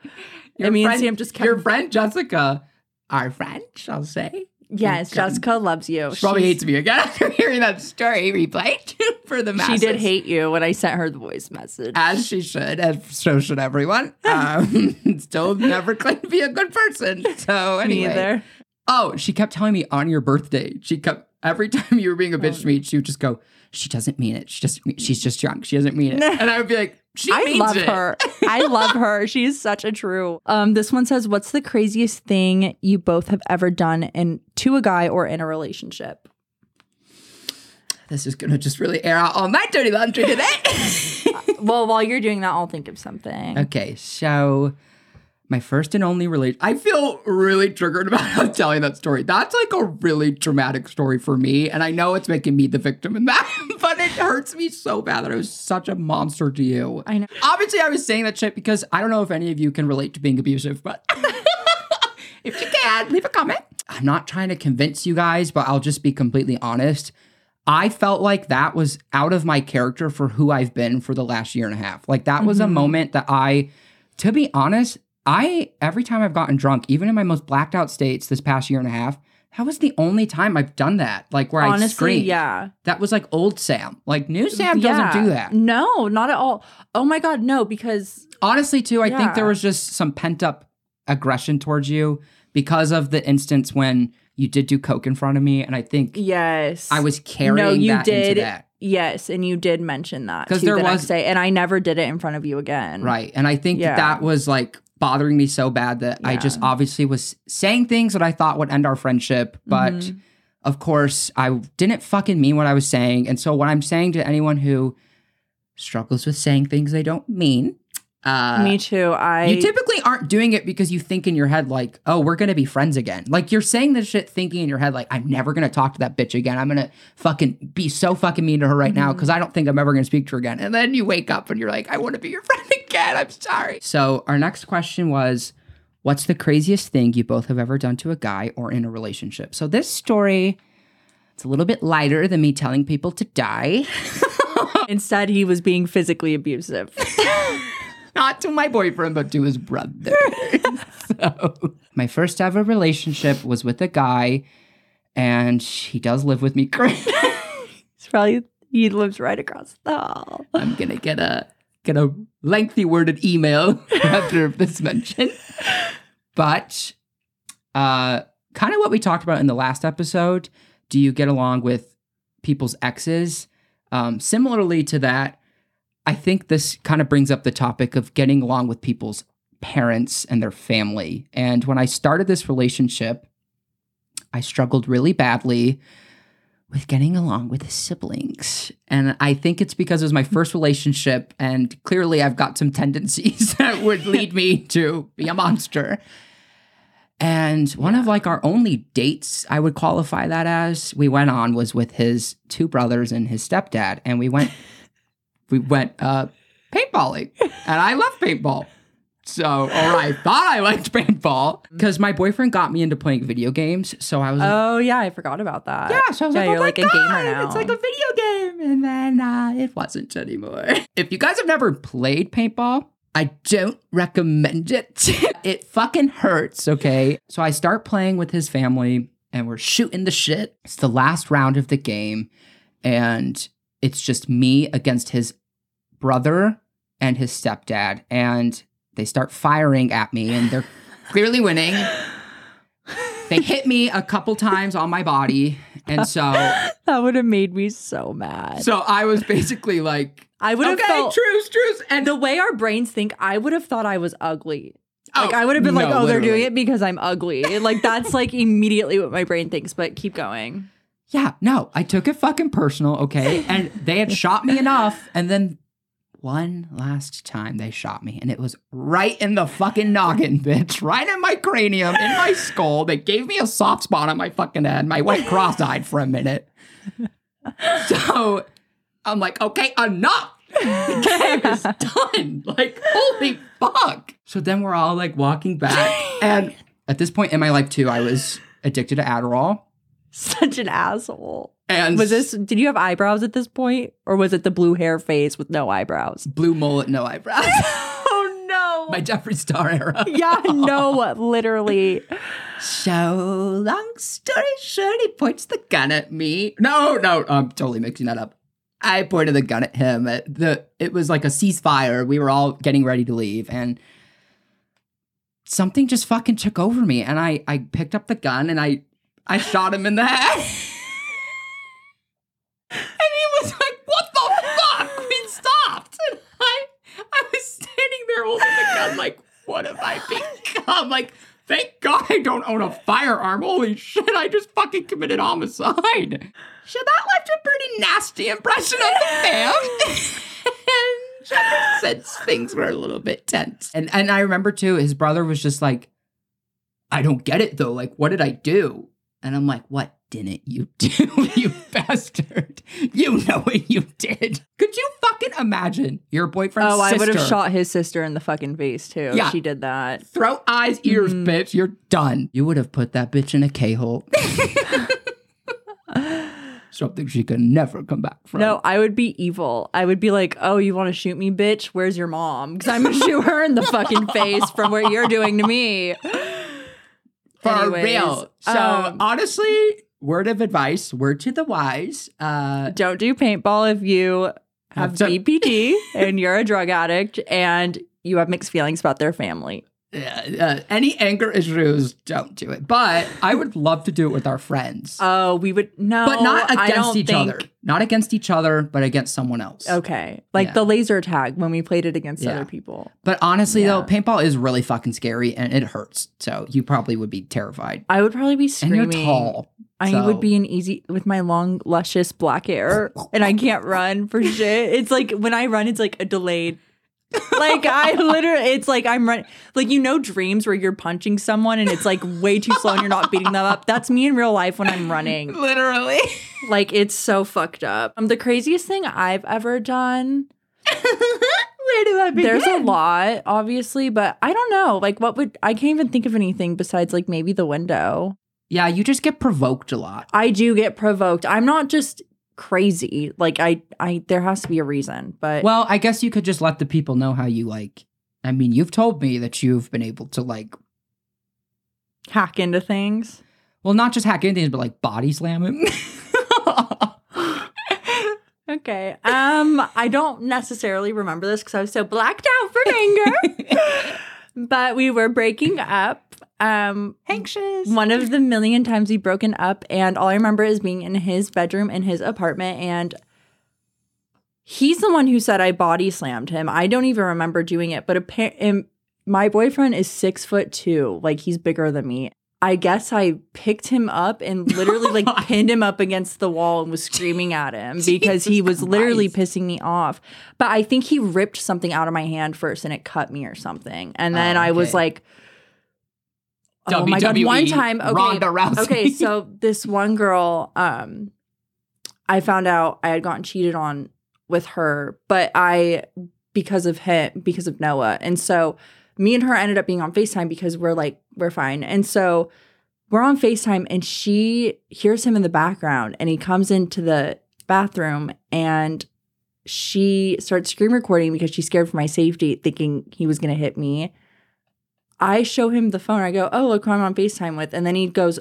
Your and me friend, and Sam just kept. your friend Jessica, our friend, I'll say. Yes. Jessica loves you. She probably hates me again <laughs> after hearing that story replayed <laughs> for the mass. She did hate you when I sent her the voice message. As she should, as so should everyone. <laughs> Um, still never claimed to be a good person. So anyway. Oh, she kept telling me on your birthday. She kept every time you were being a bitch to me, she would just go, "She doesn't mean it. She just she's just drunk. She doesn't mean it." And I would be like, "She I love it." her. <laughs> I love her. She's such a true. Um, this one says, "What's the craziest thing you both have ever done in to a guy or in a relationship?" This is gonna just really air out all my dirty laundry today. <laughs> Well, while you're doing that, I'll think of something. Okay, so my first and only relation. I feel really triggered about telling that story. That's like a really traumatic story for me, and I know it's making me the victim in that, <laughs> but it hurts me so bad that I was such a monster to you. I know. Obviously, I was saying that shit because I don't know if any of you can relate to being abusive, but <laughs> if you can, leave a comment. I'm not trying to convince you guys, but I'll just be completely honest. I felt like that was out of my character for who I've been for the last year and a half. Like that was a Mhm. moment that I, to be honest, I every time I've gotten drunk, even in my most blacked out states this past year and a half, that was the only time I've done that. Like where I Honestly, screamed. yeah. That was like old Sam. Like new Sam doesn't do that. No, not at all. Oh my god, no, because Honestly, too, I think there was just some pent up aggression towards you because of the instance when you did do coke in front of me, and I think yes. I was carrying No, you that did. into that. Yes, and you did mention that 'Cause too there the was- and I never did it in front of you again. Right. And I think Yeah. that, that was like bothering me so bad that I just obviously was saying things that I thought would end our friendship. But Mhm. of course, I didn't fucking mean what I was saying. And so, what I'm saying to anyone who struggles with saying things they don't mean, uh, Me too. I you typically aren't doing it because you think in your head, like, oh, we're to be friends again. Like, you're saying this shit thinking in your head, like, I'm never to talk to that bitch again. I'm to fucking be so fucking mean to her right now Mhm. because I don't think I'm ever to speak to her again. And then you wake up and you're like, I want to be your friend again. I'm sorry. So, our next question was, What's the craziest thing you both have ever done to a guy or in a relationship? So, this story. It's a little bit lighter than me telling people to die. <laughs> instead he was being physically abusive. <laughs> not to my boyfriend, but to his brother. <laughs> so, my first ever relationship was with a guy, and he does live with me currently. it's probably he lives right across the hall. I'm gonna get a get a lengthy worded email <laughs> after this mention. But uh kind of what we talked about in the last episode. Do you get along with people's exes? Um, similarly to that, I think this kind of brings up the topic of getting along with people's parents and their family. And when I started this relationship, I struggled really badly with getting along with his siblings. And I think it's because it was my first relationship, and clearly I've got some tendencies <laughs> that would lead me to be a monster. And one of like our only dates, I would qualify that as, we went on was with his two brothers and his stepdad. And we went, we went uh paintballing. And I love paintball. So, or I thought I liked paintball because my boyfriend got me into playing video games. So I was like, Oh yeah, I forgot about that. yeah, so I was yeah, like, oh you're my like a gamer God, now. It's like a video game. And then uh, it wasn't anymore. <laughs> if you guys have never played paintball, I don't recommend it. <laughs> it fucking hurts, okay? So I start playing with his family and we're shooting the shit. It's the last round of the game. And it's just me against his brother and his stepdad. And they start firing at me and they're clearly winning. They hit me a couple times on my body. And so <laughs> that would have made me so mad. so I was basically like, I would have okay, felt truce, truce. And the way our brains think. I would have thought I was ugly. Oh, like Oh, I would have been like, no, oh, they're doing it because I'm ugly. Like that's like immediately what my brain thinks. But keep going. Yeah, no, I took it fucking personal, okay? <laughs> And they had shot me enough. And then one last time they shot me, and it was right in the fucking noggin, bitch. Right in my cranium, in my <laughs> skull. They gave me a soft spot on my fucking head. My went cross eyed for a minute. <laughs> So I'm like, okay, enough. The game is <laughs> done. Like, holy fuck. So then we're all like walking back. And at this point in my life, too, I was addicted to Adderall. Such an asshole. And Was this? Did you have eyebrows at this point, or was it the blue hair phase with no eyebrows? blue mullet, no eyebrows? <laughs> oh no. My Jeffree Star era. yeah, <laughs> no, literally. So long story short, he points the gun at me. No, no, I'm totally mixing that up. I pointed the gun at him. Uh, The it was like a ceasefire. We were all getting ready to leave, and something just fucking took over me. And I I picked up the gun and I I shot him in the <laughs> head. and he was like, "What the fuck?" We stopped, and I I was standing there holding the gun, like, "What have I become?" Like. Thank God I don't own a firearm. Holy shit, I just fucking committed homicide. So that left a pretty nasty impression on the fam. <laughs> <laughs> and since things were a little bit tense. And and I remember too, his brother was just like, I don't get it though. Like, what did I do? And I'm like, what didn't you <laughs> do, you bastard? You know what you did. Could you fucking imagine your boyfriend's Oh, I would have shot his sister in the fucking face too. Yeah. She did that. Throat, eyes, ears, Mhm. bitch. You're done. You would have put that bitch in a K hole. <laughs> <laughs> Something she could never come back from. No, I would be evil. I would be like, "Oh, you want to shoot me, bitch? Where's your mom? Because I'm gonna shoot her in the fucking face from what you're doing to me." for Anyways, real. So um, honestly, word of advice, word to the wise. Uh, Don't do paintball if you have to- BPD and you're a drug addict and you have mixed feelings about their family. uh, any anger issues, don't do it. But I would love to do it with our friends, Oh, we would no, but not against each think- other. Not against each other, but against someone else. Okay, like Yeah. the laser tag when we played it against Yeah. other people. But honestly, though, paintball is really fucking scary and it hurts. So you probably would be terrified. I would probably be And screaming. you're tall. I so- would be an easy with my long, luscious black hair, and I can't run for shit. It's like when I run, it's like a delayed. like I literally, it's like I'm running. Like you know, dreams where you're punching someone and it's like way too slow and you're not beating them up. That's me in real life when I'm running. Literally. Like it's so fucked up. Um, the craziest thing I've ever done. Where do I begin? There's a lot, obviously, but I don't know. Like, what would I can't even think of anything besides like maybe the window. Yeah, you just get provoked a lot. I do get provoked. I'm not just crazy. Like I I there has to be a reason. But Well, I guess you could just let the people know how you like. I mean, you've told me that you've been able to like, hack into things. well, not just hack into things, but like body slam him. <laughs> Okay. Um I don't necessarily remember this cuz I was so blacked out from anger. <laughs> but we were breaking up. Um Anxious. one of the million times we've broken up and all I remember is being in his bedroom in his apartment and he's the one who said I body slammed him. I don't even remember doing it, but apparently my boyfriend is six foot two, like he's bigger than me. I guess I picked him up and <laughs> literally like pinned him up against the wall and was screaming at him <laughs> because he was literally pissing me off. But I think he ripped something out of my hand first and it cut me or something. And then Oh, I was like, Oh my god! One time, okay, Ronda Rousey. okay. So <laughs> this one girl, um, I found out I had gotten cheated on with her, but I because of him, because of Noah, and so me and her ended up being on Facetime because we're like we're fine, and so we're on Facetime, and she hears him in the background, and he comes into the bathroom, and she starts screen recording because she's scared for my safety, thinking he was gonna hit me. I show him the phone. I go, "Oh, look who I'm on FaceTime with," and then he goes,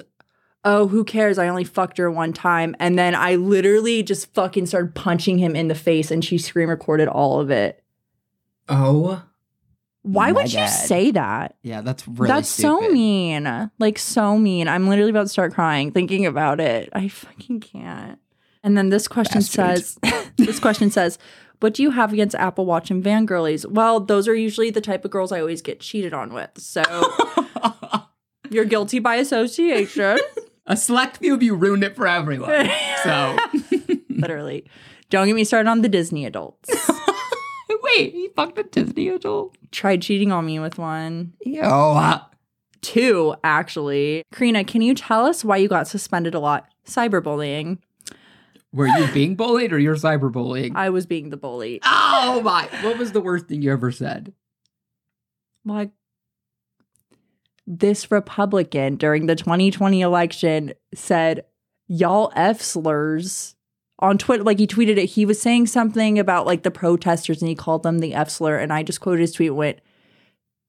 "Oh, who cares? I only fucked her one time." And then I literally just fucking started punching him in the face, and she screen recorded all of it. oh, Why would you say that? yeah, that's really That's so mean. Like so mean. I'm literally about to start crying thinking about it. I fucking can't. And then this question Bastard. says this question says, what do you have against Apple Watch and fangirlies? Well, those are usually the type of girls I always get cheated on with. So <laughs> you're guilty by association. A select few of you ruined it for everyone. So <laughs> literally. Don't get me started on the Disney adults. <laughs> wait, he fucked a Disney adult. Tried cheating on me with one. Uh, Two, actually. Karina, can you tell us why you got suspended a lot? Cyberbullying. Were you being bullied or you're cyberbullying? I was being the bully. oh my! What was the worst thing you ever said? Like this Republican during the 2020 election said, y'all F slurs on Twitter. Like he tweeted it. He was saying something about like the protesters and he called them the F slur. And I just quoted his tweet and went,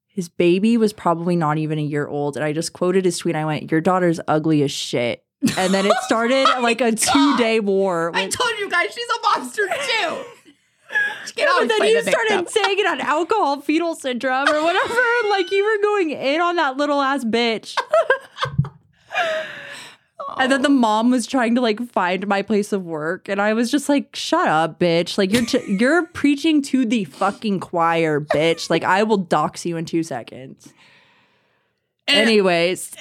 his baby was probably not even a year old. And I just quoted his tweet. I went, Your daughter's ugly as shit. And then it started <laughs> oh like a two day war. I told you guys she's a monster too. Can but then you the started saying it on alcohol fetal syndrome or whatever. like you were going in on that little ass bitch. And then the <laughs> oh. mom was trying to like find my place of work, and I was just like, "Shut up, bitch! Like you're t- <laughs> you're preaching to the fucking choir, bitch! Like I will dox you in two seconds." Anyways,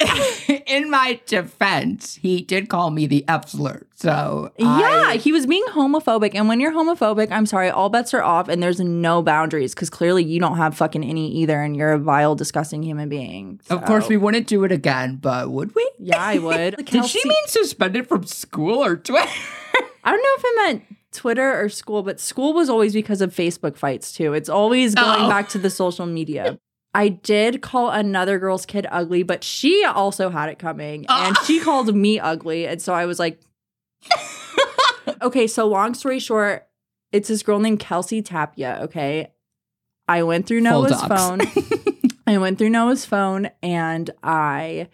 in my defense, he did call me the F slur. So yeah, I- he was being homophobic. And when you're homophobic, I'm sorry, all bets are off and there's no boundaries because clearly you don't have fucking any either and you're a vile, disgusting human being. of course we wouldn't do it again, but would we? Yeah, I <laughs> would. Did Kelsey- she mean suspended from school or Twitter? <laughs> I don't know if it meant Twitter or school, but school was always because of Facebook fights too. It's always going Oh. back to the social media. I did call another girl's kid ugly, but she also had it coming and she ah. called me ugly. And so I was like, <laughs> okay, so long story short, it's this girl named Kelsey Tapia. Okay. I went through Full Noah's phone. <laughs> I went through Noah's phone and I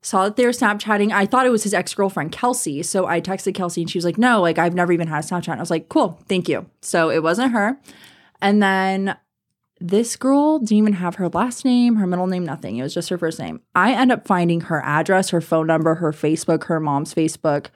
saw that they were Snapchatting. I thought it was his ex girlfriend, Kelsey. So I texted Kelsey and she was like, no, like I've never even had a Snapchat. And I was like, cool, thank you. So it wasn't her. And then this girl didn't even have her last name, her middle name, nothing. It was just her first name. I end up finding her address, her phone number, her Facebook, her mom's Facebook,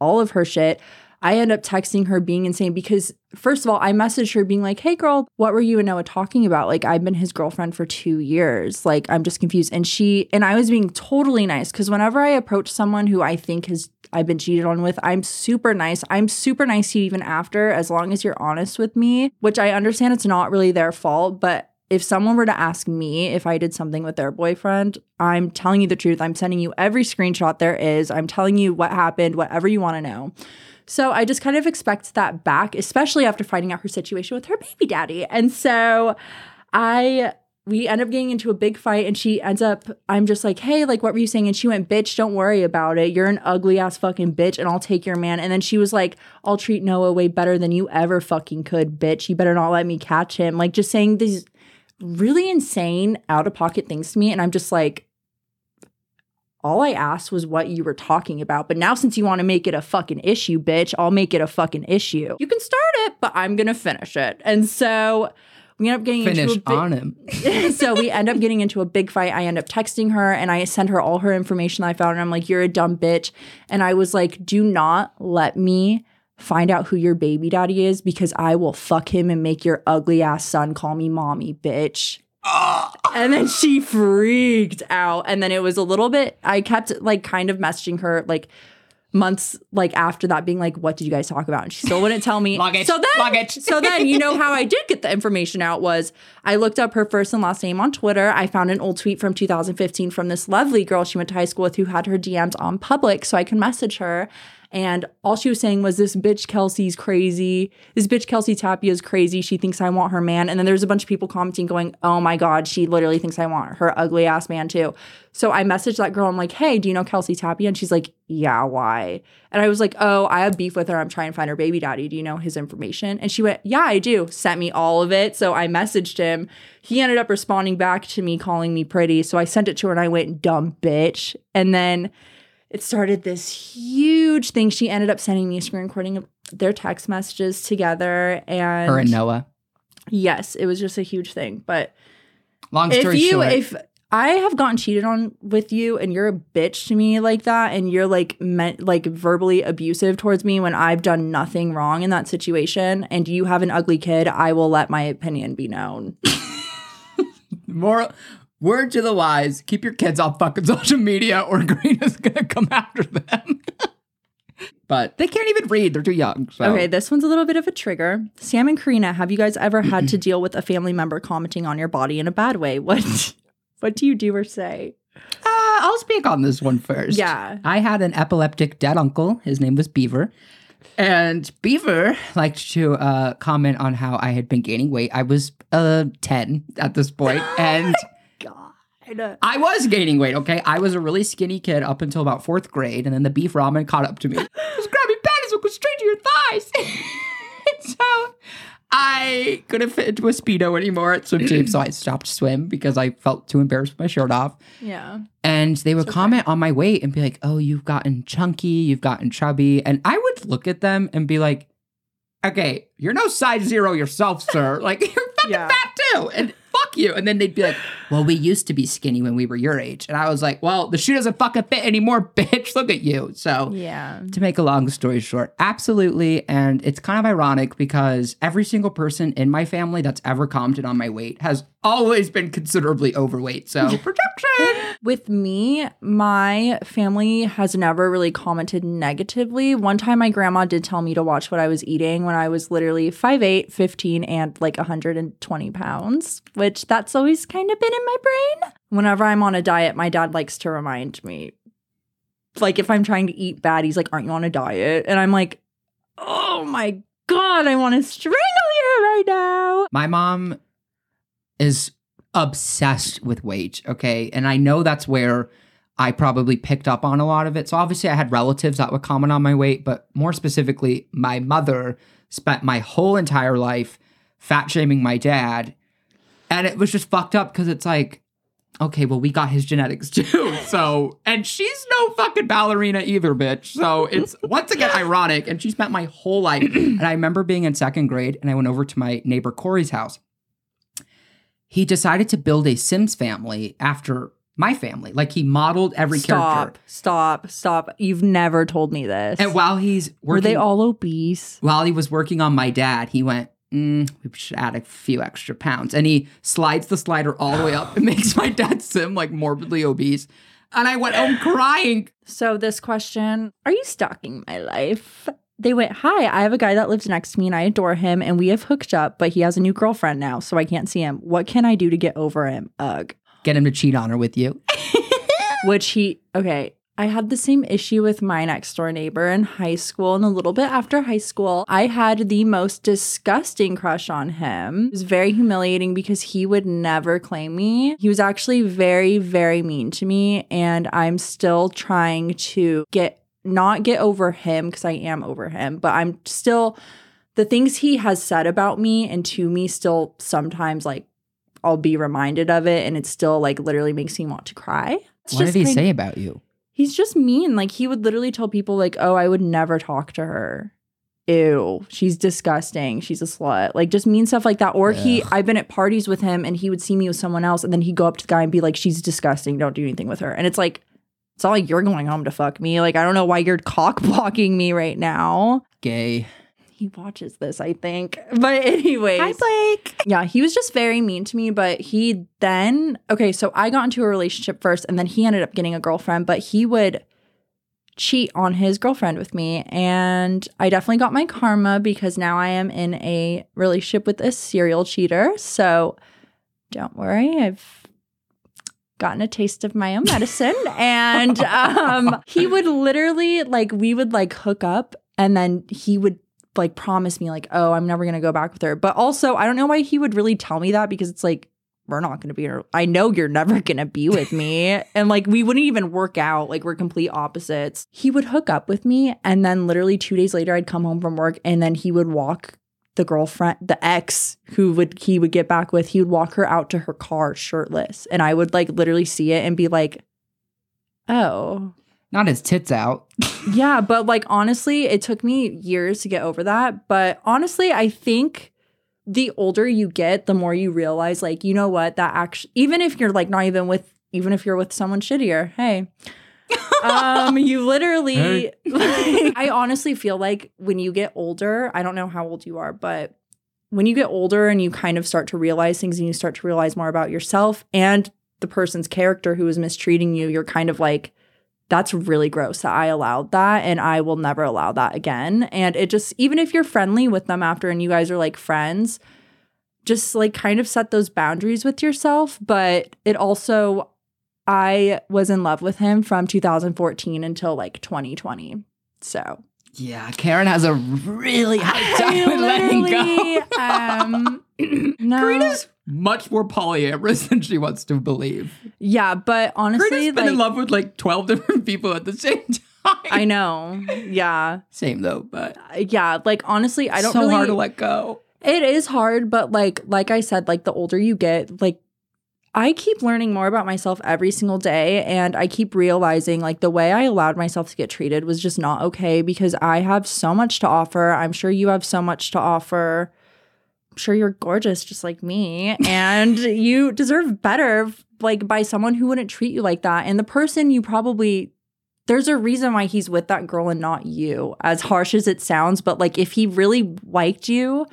all of her shit. I end up texting her being insane because, first of all, I messaged her being like, hey, girl, what were you and Noah talking about? Like, I've been his girlfriend for two years. Like, I'm just confused. And she, and I was being totally nice because whenever I approach someone who I think has, I've been cheated on with, I'm super nice. I'm super nice to you even after, as long as you're honest with me, which I understand it's not really their fault. But if someone were to ask me if I did something with their boyfriend, I'm telling you the truth. I'm sending you every screenshot there is. I'm telling you what happened, whatever you want to know. So I just kind of expect that back, especially after finding out her situation with her baby daddy. And so I we end up getting into a big fight and she ends up I'm just like, "Hey, like what were you saying?" And she went, "Bitch, don't worry about it. You're an ugly ass fucking bitch and I'll take your man." And then she was like, "I'll treat Noah way better than you ever fucking could, bitch. You better not let me catch him." Like just saying these really insane out of pocket things to me and I'm just like all I asked was what you were talking about. But now, since you want to make it a fucking issue, bitch, I'll make it a fucking issue. You can start it, but I'm going to finish it. And so we end up getting Finish into a big, on him. <laughs> so we end up getting into a big fight. I end up texting her and I send her all her information that I found. And I'm like, you're a dumb bitch. And I was like, do not let me find out who your baby daddy is because I will fuck him and make your ugly ass son call me mommy, bitch. Ah. And then she freaked out. And then it was a little bit, I kept like kind of messaging her like months like after that being like, what did you guys talk about? And she still wouldn't tell me. Luggage, so then, luggage. so then, you know how I did get the information out was I looked up her first and last name on Twitter. I found an old tweet from 2015 from this lovely girl she went to high school with who had her DMs on public so I could message her. And all she was saying was, This bitch Kelsey's crazy. This bitch Kelsey Tapia is crazy. She thinks I want her man. And then there's a bunch of people commenting, going, Oh my God, she literally thinks I want her ugly ass man too. So I messaged that girl. I'm like, Hey, do you know Kelsey Tapia? And she's like, Yeah, why? And I was like, Oh, I have beef with her. I'm trying to find her baby daddy. Do you know his information? And she went, Yeah, I do. Sent me all of it. So I messaged him. He ended up responding back to me, calling me pretty. So I sent it to her and I went, Dumb bitch. And then it started this huge thing. She ended up sending me a screen recording of their text messages together. And, Her and Noah. yes, it was just a huge thing. But Long if story you, short. if I have gotten cheated on with you and you're a bitch to me like that, and you're like meant like verbally abusive towards me when I've done nothing wrong in that situation, and you have an ugly kid, I will let my opinion be known. <laughs> More word to the wise: keep your kids off fucking <laughs> social media, or <laughs> Karina's gonna come after them. <laughs> but they can't even read; they're too young. So. Okay, this one's a little bit of a trigger. Sam and Karina, have you guys ever had to <clears throat> deal with a family member commenting on your body in a bad way? What what do you do or say? Uh, I'll speak on this one first. Yeah. I had an epileptic dead uncle. His name was Beaver. And Beaver liked to uh, comment on how I had been gaining weight. I was uh, 10 at this point, <gasps> and. I was gaining weight, okay? I was a really skinny kid up until about fourth grade, and then the beef ramen caught up to me. <laughs> Just grab your panties and go straight to your thighs. <laughs> so I couldn't fit into a Speedo anymore at swim team, so I stopped swim because I felt too embarrassed with my shirt off. Yeah. And they would comment on my weight and be like, oh, you've gotten chunky, you've gotten chubby. And I would look at them and be like, okay, you're no size zero yourself, sir. Like, <laughs> you're fucking Yeah. fat too. And fuck you. And then they'd be like, well, we used to be skinny when we were your age. And I was like, well, the shoe doesn't fucking fit anymore, <laughs> bitch. Look at you. So Yeah. to make a long story short, absolutely. And it's kind of ironic because every single person in my family that's ever commented on my weight has always been considerably overweight. So <laughs> projection. With me, my family has never really commented negatively. One time, my grandma did tell me to watch what I was eating when I was literally 5'8, 15, and like 120 pounds, which that's always kind of been in my brain. Whenever I'm on a diet, my dad likes to remind me. Like, if I'm trying to eat bad, he's like, Aren't you on a diet? And I'm like, Oh my God, I want to strangle you right now. My mom is obsessed with weight, okay? And I know that's where I probably picked up on a lot of it. So obviously I had relatives that would comment on my weight, but more specifically, my mother spent my whole entire life fat shaming my dad. And it was just fucked up because it's like, okay, well, we got his genetics <laughs> too. So, and she's no fucking ballerina either, bitch. So it's <laughs> once again ironic. And she spent my whole life. And I remember being in second grade and I went over to my neighbor Corey's house. He decided to build a Sims family after my family. Like he modeled every character. stop, character. stop, stop. You've never told me this. And while he's working, Were they all obese? while he was working on my dad, he went, mm, we should add a few extra pounds. And he slides the slider all the way up It makes my dad sim like morbidly obese. And I went home crying. So this question, are you stalking my life? They went, Hi, I have a guy that lives next to me and I adore him and we have hooked up, but he has a new girlfriend now, so I can't see him. What can I do to get over him? Ugh. Get him to cheat on her with you. <laughs> Which he okay. I had the same issue with my next door neighbor in high school and a little bit after high school. I had the most disgusting crush on him. It was very humiliating because he would never claim me. He was actually very, very mean to me. And I'm still trying to get not get over him because I am over him, but I'm still the things he has said about me and to me still sometimes like I'll be reminded of it and it still like literally makes me want to cry. It's what did he say about you? He's just mean. Like he would literally tell people like, "Oh, I would never talk to her." Ew, she's disgusting. She's a slut. Like just mean stuff like that. Or he I've been at parties with him and he would see me with someone else and then he'd go up to the guy and be like, "She's disgusting. Don't do anything with her." And it's like it's not like you're going home to fuck me. Like I don't know why you're cock blocking me right now. Gay. He watches this, I think. <laughs> But anyways. Hi, Blake. Yeah, he was just very mean to me, but he then okay, so I got into a relationship first and then he ended up getting a girlfriend, but he would cheat on his girlfriend with me and I definitely got my karma because now I am in a relationship with a serial cheater. So don't worry, I've gotten a taste of my own medicine <laughs> and um he would literally like we would like hook up and then he would like promise me like oh i'm never gonna go back with her. But also i don't know why he would really tell me that because it's like we're not gonna be i know you're never <laughs> gonna be with me. And like we wouldn't even work out like we're complete opposites. He would hook up with me and then literally two days later i'd come home from work and then he would walk the girlfriend the ex who would he would get back with he would walk her out to her car shirtless. And i would like literally see it and be like oh Not his tits out. <laughs> yeah, but like honestly, it took me years to get over that. But honestly, I think the older you get, the more you realize, like, you know what, that actually, even if you're like not even with, even if you're with someone shittier, hey, <laughs> um, you literally, Hey. like, <laughs> I honestly feel like when you get older, I don't know how old you are, but when you get older and you kind of start to realize things and you start to realize more about yourself and the person's character who is mistreating you, you're kind of like, that's really gross that I allowed that and I will never allow that again. And it just, even if you're friendly with them after and you guys are like friends, just like kind of set those boundaries with yourself. But it also, I was in love with him from 2014 until like 2020. So Yeah, Karen has a really hard time with letting go. um, <laughs> no. Karina's much more polyamorous than she wants to believe. Yeah, but honestly, Karina's been like, in love with like 12 different people at the same <laughs> time. I know. Yeah. Same though, but Yeah. Like, honestly, I don't so really. hard to let go. It is hard, but like like I said, like the older you get, like I keep learning more about myself every single day and I keep realizing like the way I allowed myself to get treated was just not okay because I have so much to offer. I'm sure you have so much to offer. I'm sure you're gorgeous just like me and <laughs> you deserve better like by someone who wouldn't treat you like that. And the person you probably there's a reason why he's with that girl and not you. As harsh as it sounds, but like if he really liked you,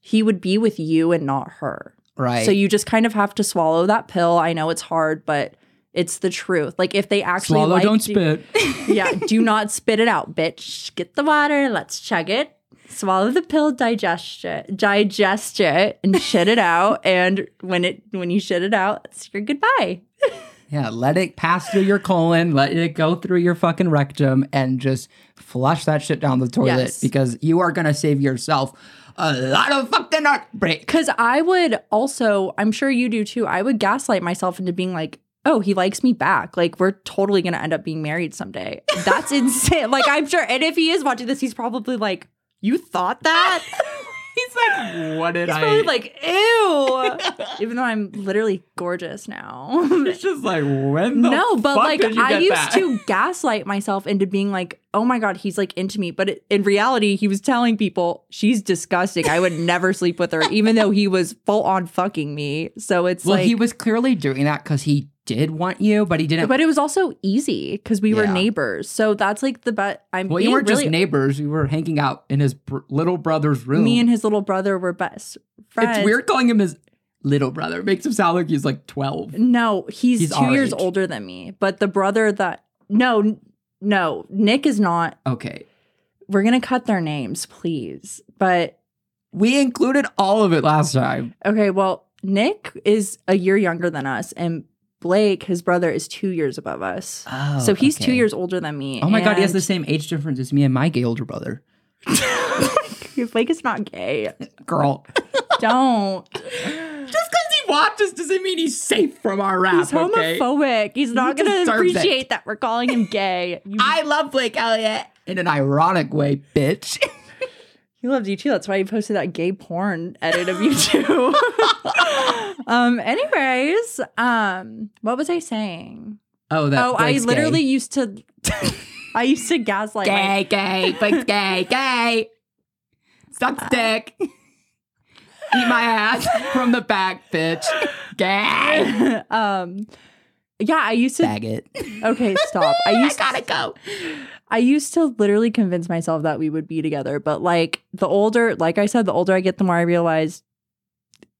he would be with you and not her. Right. So you just kind of have to swallow that pill. I know it's hard, but it's the truth. Like if they actually Swallow, don't you- spit. <laughs> yeah, do not spit it out, bitch. Get the water, let's chug it. Swallow the pill, digest it, digest it, and <laughs> shit it out. And when it when you shit it out, it's your goodbye. <laughs> Yeah, let it pass through your colon, let it go through your fucking rectum, and just flush that shit down the toilet Yes. because you are gonna save yourself a lot of fucking heartbreak. Cause I would also, I'm sure you do too, I would gaslight myself into being like, oh, he likes me back. Like, we're totally gonna end up being married someday. That's <laughs> insane. Like, I'm sure, and if he is watching this, he's probably like, you thought that? <laughs> He's like, what did He's I? probably like, ew. <laughs> Even though I'm literally gorgeous now. it's just like when the no, but like I used that? to gaslight myself into being like, oh my God, he's like into me. But in reality, he was telling people she's disgusting. I would <laughs> never sleep with her, even though he was full on fucking me. So it's Well, like, he was clearly doing that because he did want you, but he didn't. but it was also easy because we were neighbors. So that's like the bet. I'm well, you weren't really, just neighbors. You were hanging out in his br- little brother's room. me and his little brother were best friends. it's weird calling him his little brother. It makes him sound like he's like twelve. No, he's, He's two years age. older than me. But the brother that no, no, Nick is not. Okay, We're gonna cut their names, please. But we included all of it last time. okay, well, Nick is a year younger than us, and Blake, his brother, is two years above us. Oh, so he's two years older than me. Oh my god, he has the same age difference as me and my gay older brother. <laughs> Blake is not gay. <laughs> Girl, Don't. <laughs> he watches doesn't mean he's safe from our wrath. He's homophobic. He's not gonna deserves it. appreciate that we're calling him gay. <laughs> You, I love Blake Elliott in an ironic way, bitch. <laughs> he loved you too. That's why he posted that gay porn edit of you too. <laughs> um. Anyways, um, what was I saying? Oh, that. oh, I literally gay. used to. I used to gaslight my gay, gay, Blake's gay, gay. Suck dick. Eat my ass from the back, bitch. Gay. <laughs> um yeah i used to Faggot. okay stop <laughs> i used gotta go. i used to literally convince myself that we would be together but like the older like i said the older i get the more i realize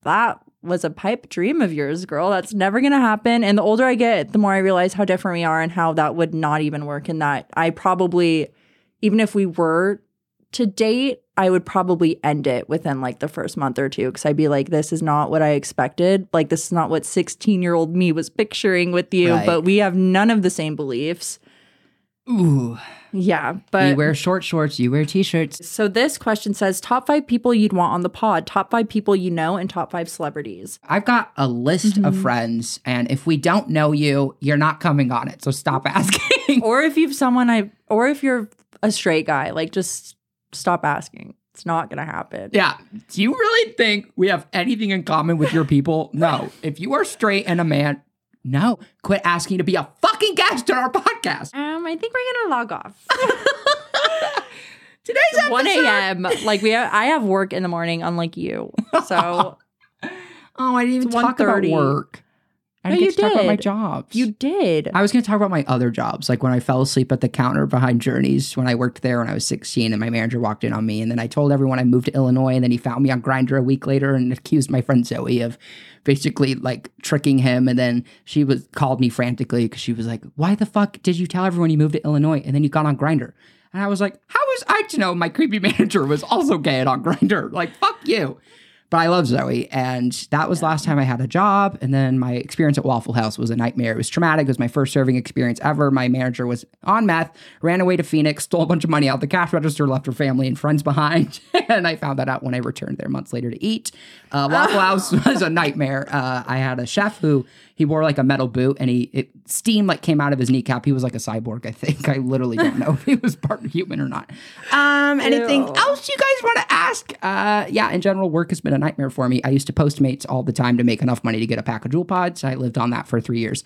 that was a pipe dream of yours girl that's never gonna happen and the older i get the more i realize how different we are and how that would not even work and that i probably even if we were to date, I would probably end it within like the first month or two because I'd be like, this is not what I expected. Like, this is not what 16 year old me was picturing with you, Right. but we have none of the same beliefs. Ooh. Yeah. But wear short shorts, you wear t shirts. so this question says top five people you'd want on the pod, top five people you know, and top five celebrities. I've got a list of Mhm. friends, and if we don't know you, you're not coming on it. So stop <laughs> asking. or if you've someone I, or if you're a straight guy, like just stop asking. It's not going to happen. yeah. Do you really think we have anything in common with your people? <laughs> No. If you are straight and a man, no. Quit asking to be a fucking guest on our podcast. Um, I think we're going to log off. <laughs> Today's episode. 1 a.m. Like we, have, I have work in the morning, unlike you. So <laughs> Oh, I didn't even talk about work. I No, didn't you to talk about my did. jobs. you did. I was going to talk about my other jobs, like when I fell asleep at the counter behind Journeys when I worked there when I was 16 and my manager walked in on me. And then I told everyone I moved to Illinois. And then he found me on Grindr a week later and accused my friend Zoe of basically like tricking him. And then she was called me frantically because she was like, Why the fuck did you tell everyone you moved to Illinois? And then you got on Grindr. And I was like, How was I to know my creepy <laughs> manager was also gay and on Grindr? Like, fuck you. But I love Zoe, and that was last time I had a job. And then my experience at Waffle House was a nightmare. It was traumatic. It was my first serving experience ever. My manager was on meth, ran away to Phoenix, stole a bunch of money out the cash register, left her family and friends behind. <laughs> and I found that out when I returned there months later to eat. Uh, Waffle <laughs> House was a nightmare. Uh, I had a chef who he wore like a metal boot, and he it, steam like came out of his kneecap. He was like a cyborg. I think. I literally don't know <laughs> if he was part human or not. Um, anything Ew. else you guys want to ask? Uh, yeah, in general, work has been a nightmare for me. I used to Postmates all the time to make enough money to get a pack of Juul Pods. I lived on that for three years.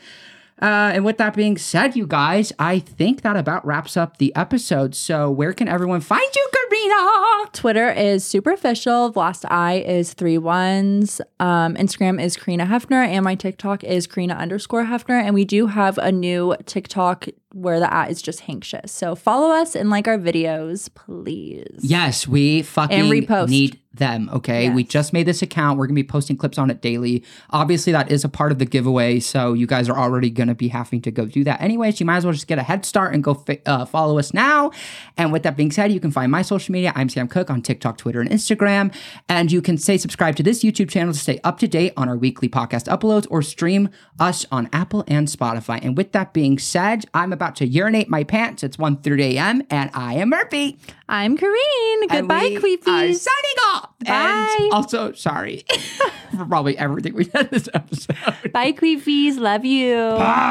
Uh, and with that being said, you guys, I think that about wraps up the episode. So, where can everyone find you, Karina. Twitter is superficial. Last I is three ones. Um, Instagram is Karina Hefner, and my TikTok is Karina underscore Hefner. And we do have a new TikTok where the at is just Hankshious. So follow us and like our videos, please. Yes, we fucking And repost. need them. Okay. We just made this account. We're going to be posting clips on it daily. Obviously, that is a part of the giveaway. So you guys are already going to be having to go do that anyways. You might as well just get a head start and go fi- uh, follow us now. And with that being said, you can find my social media. I'm Sam Cook on TikTok, Twitter, and Instagram. And you can say subscribe to this YouTube channel to stay up to date on our weekly podcast uploads or stream us on Apple and Spotify. And with that being said, I'm about to urinate my pants. It's 1.30 a.m. and I am Merpy. I'm Kareen. Goodbye, we are signing off. Bye. And also, sorry <laughs> for probably everything we did this episode. Bye, Queefies. Love you. Bye.